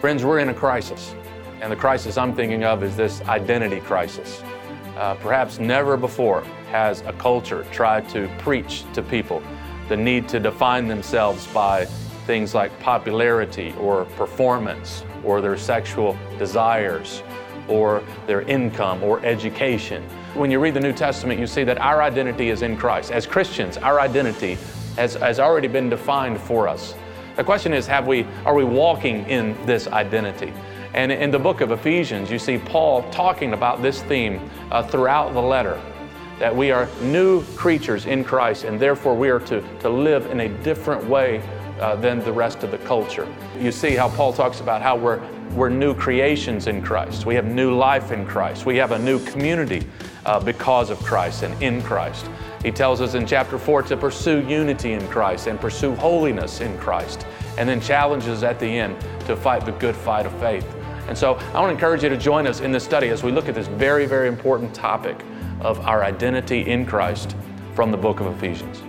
Friends, we're in a crisis. And the crisis I'm thinking of is this identity crisis. Uh, perhaps never before has a culture tried to preach to people the need to define themselves by things like popularity or performance or their sexual desires or their income or education. When you read the New Testament, you see that our identity is in Christ. As Christians, our identity has, has already been defined for us. The question is, have we, are we walking in this identity? And in the book of Ephesians, you see Paul talking about this theme uh, throughout the letter that we are new creatures in Christ, and therefore we are to, to live in a different way uh, than the rest of the culture. You see how Paul talks about how we're, we're new creations in Christ. We have new life in Christ. We have a new community uh, because of Christ and in Christ. He tells us in chapter 4 to pursue unity in Christ and pursue holiness in Christ, and then challenges at the end to fight the good fight of faith. And so I want to encourage you to join us in this study as we look at this very, very important topic of our identity in Christ from the book of Ephesians.